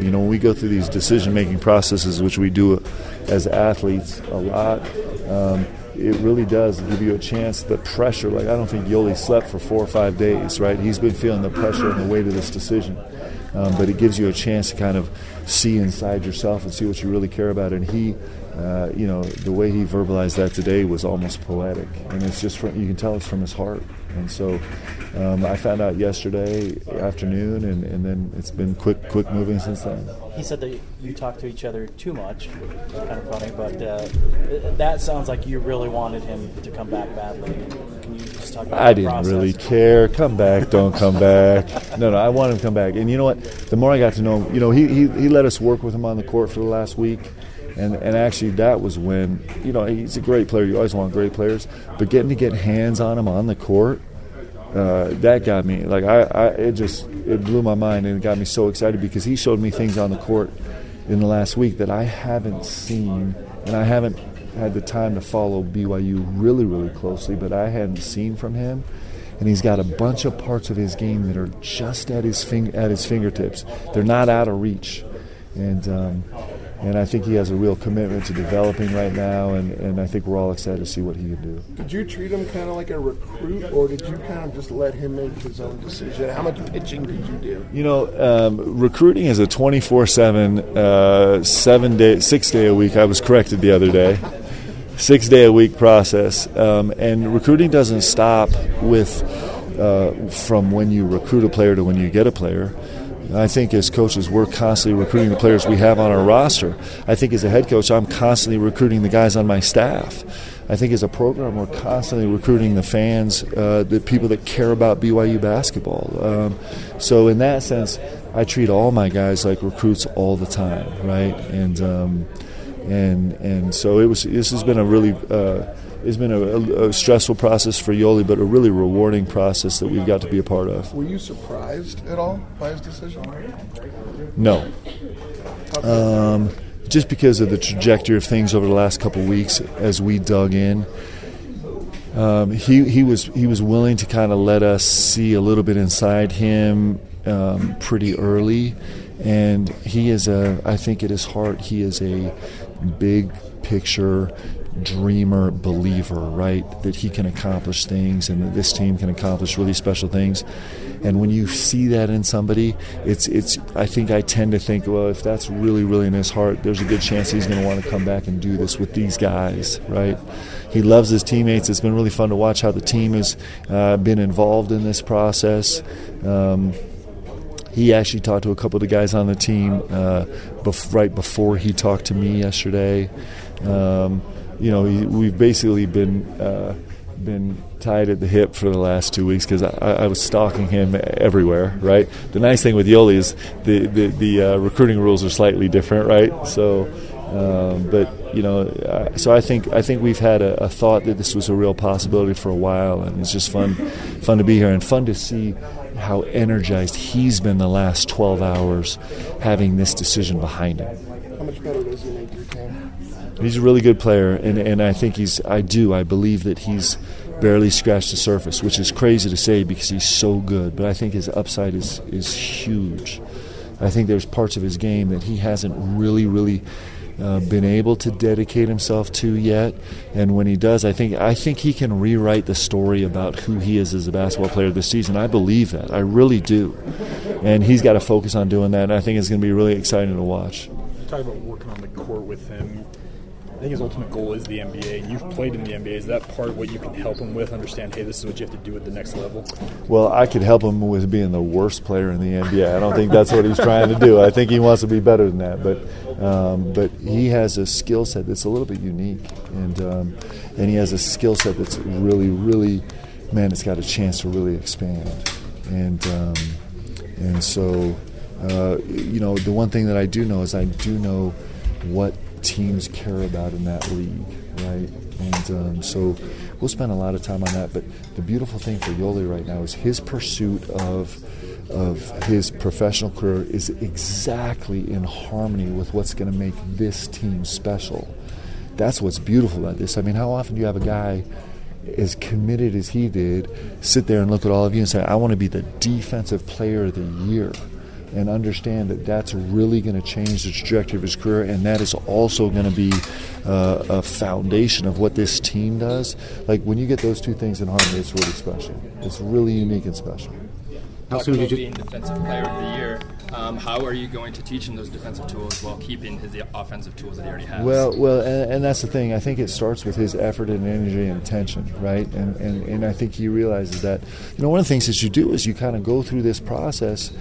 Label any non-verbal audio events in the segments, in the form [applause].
You know, when we go through these decision making processes, which we do as athletes a lot, um, it really does give you a chance. The pressure, like I don't think Yoli slept for four or five days, right? He's been feeling the pressure and the weight of this decision. Um, but it gives you a chance to kind of see inside yourself and see what you really care about. And he, uh, you know, the way he verbalized that today was almost poetic, and it's just from, you can tell it's from his heart. And so, um, I found out yesterday afternoon, and, and then it's been quick, quick moving since then. He said that you talk to each other too much. Kind of funny, but uh, that sounds like you really wanted him to come back badly. Can you just talk about? I didn't process? really care. Come back, don't come back. No, no, I want him to come back. And you know what? The more I got to know him, you know, he, he, he let us work with him on the court for the last week. And, and actually, that was when, you know, he's a great player. You always want great players. But getting to get hands on him on the court, uh, that got me. Like, I, I, it just, it blew my mind and it got me so excited because he showed me things on the court in the last week that I haven't seen and I haven't had the time to follow BYU really, really closely, but I hadn't seen from him. And he's got a bunch of parts of his game that are just at his fing- at his fingertips. They're not out of reach, and um, and I think he has a real commitment to developing right now, and, and I think we're all excited to see what he can do. Did you treat him kind of like a recruit, or did you kind of just let him make his own decision? How much pitching did you do? You know, um, recruiting is a 24 uh, 7, seven day, six day a week. I was corrected the other day. Six day a week process. Um, and recruiting doesn't stop with uh, from when you recruit a player to when you get a player. I think as coaches, we're constantly recruiting the players we have on our roster. I think as a head coach, I'm constantly recruiting the guys on my staff. I think as a program, we're constantly recruiting the fans, uh, the people that care about BYU basketball. Um, so in that sense, I treat all my guys like recruits all the time, right? And um, and and so it was. This has been a really uh, it's been a, a, stressful process for Yoli, but a really rewarding process that we've got to be a part of. Were you surprised at all by his decision? No. Um, just because of the trajectory of things over the last couple of weeks as we dug in. Um, he, he was he was willing to kind of let us see a little bit inside him um, pretty early, and he is a I think at his heart he is a big picture dreamer believer, right? That he can accomplish things and that this team can accomplish really special things. And when you see that in somebody, it's it's I think I tend to think, well, if that's really really in his heart, there's a good chance he's going to want to come back and do this with these guys, right? He loves his teammates. It's been really fun to watch how the team has uh, been involved in this process. Um, he actually talked to a couple of the guys on the team uh, bef- right before he talked to me yesterday. Um, you know, we've basically been uh, been tied at the hip for the last two weeks because I, I, was stalking him everywhere. Right. The nice thing with Yoli is the the, the uh, recruiting rules are slightly different. Right. So. Um, but you know, uh, so I think I think we've had a, a, thought that this was a real possibility for a while, and it's just fun, fun to be here and fun to see how energized he's been the last 12 hours, having this decision behind him. How much better does he make your team? He's a really good player, and, and I think he's. I do. I believe that he's barely scratched the surface, which is crazy to say because he's so good. But I think his upside is is huge. I think there's parts of his game that he hasn't really, really uh, been able to dedicate himself to yet. And when he does, I think I think he can rewrite the story about who he is as a basketball player this season. I believe that. I really do. And he's got to focus on doing that. And I think it's going to be really exciting to watch. Talk about working on the court with him I think his ultimate goal is the NBA, and you've played in the NBA. Is that part of what you can help him with? Understand, hey, this is what you have to do at the next level. Well, I could help him with being the worst player in the NBA. I don't think that's what he's trying to do. I think he wants to be better than that. But um, but he has a skill set that's a little bit unique, and um, and he has a skill set that's really, really, man, it's got a chance to really expand. And um, and so, uh, you know, the one thing that I do know is I do know what teams care about in that league, right? And um, so we'll spend a lot of time on that. But the beautiful thing for Yoli right now is his pursuit of of his professional career is exactly in harmony with what's going to make this team special. That's what's beautiful about this. I mean, how often do you have a guy as committed as he did sit there and look at all of you and say, "I want to be the defensive player of the year." And understand that that's really going to change the trajectory of his career, and that is also going to be uh, a foundation of what this team does. Like when you get those two things in harmony, it's really special. It's really unique and special. How soon did you? being defensive player of the year. Um, how are you going to teach him those defensive tools while keeping his offensive tools that he already has? Well, well, and, and that's the thing. I think it starts with his effort and energy and attention, right? And, and and I think he realizes that. You know, one of the things that you do is you kind of go through this process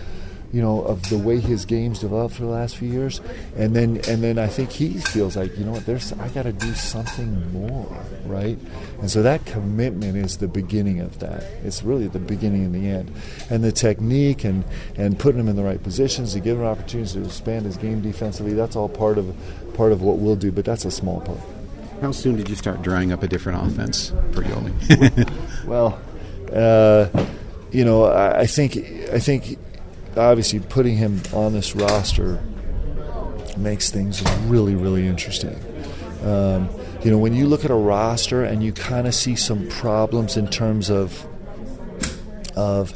you know, of the way his game's developed for the last few years, and then and then I think he feels like you know what, there's I got to do something more, right? And so that commitment is the beginning of that. It's really the beginning and the end, and the technique and and putting him in the right positions to give him opportunities to expand his game defensively. That's all part of part of what we'll do, but that's a small part. How soon did you start drawing up a different offense for Yoli? [laughs] well, uh, you know, I, I think I think obviously putting him on this roster makes things really, really interesting. Um, you know, when you look at a roster and you kind of see some problems in terms of of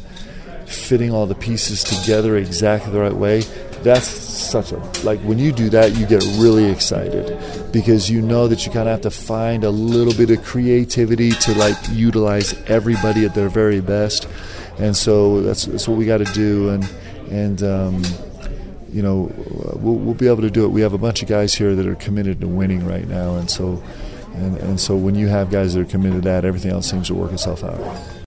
fitting all the pieces together exactly the right way, that's such a like when you do that, you get really excited because you know that you kind of have to find a little bit of creativity to like utilize everybody at their very best, and so that's that's what we got to do and and um, you know we'll, we'll be able to do it. We have a bunch of guys here that are committed to winning right now, and so and, and so when you have guys that are committed to that, everything else seems to work itself out.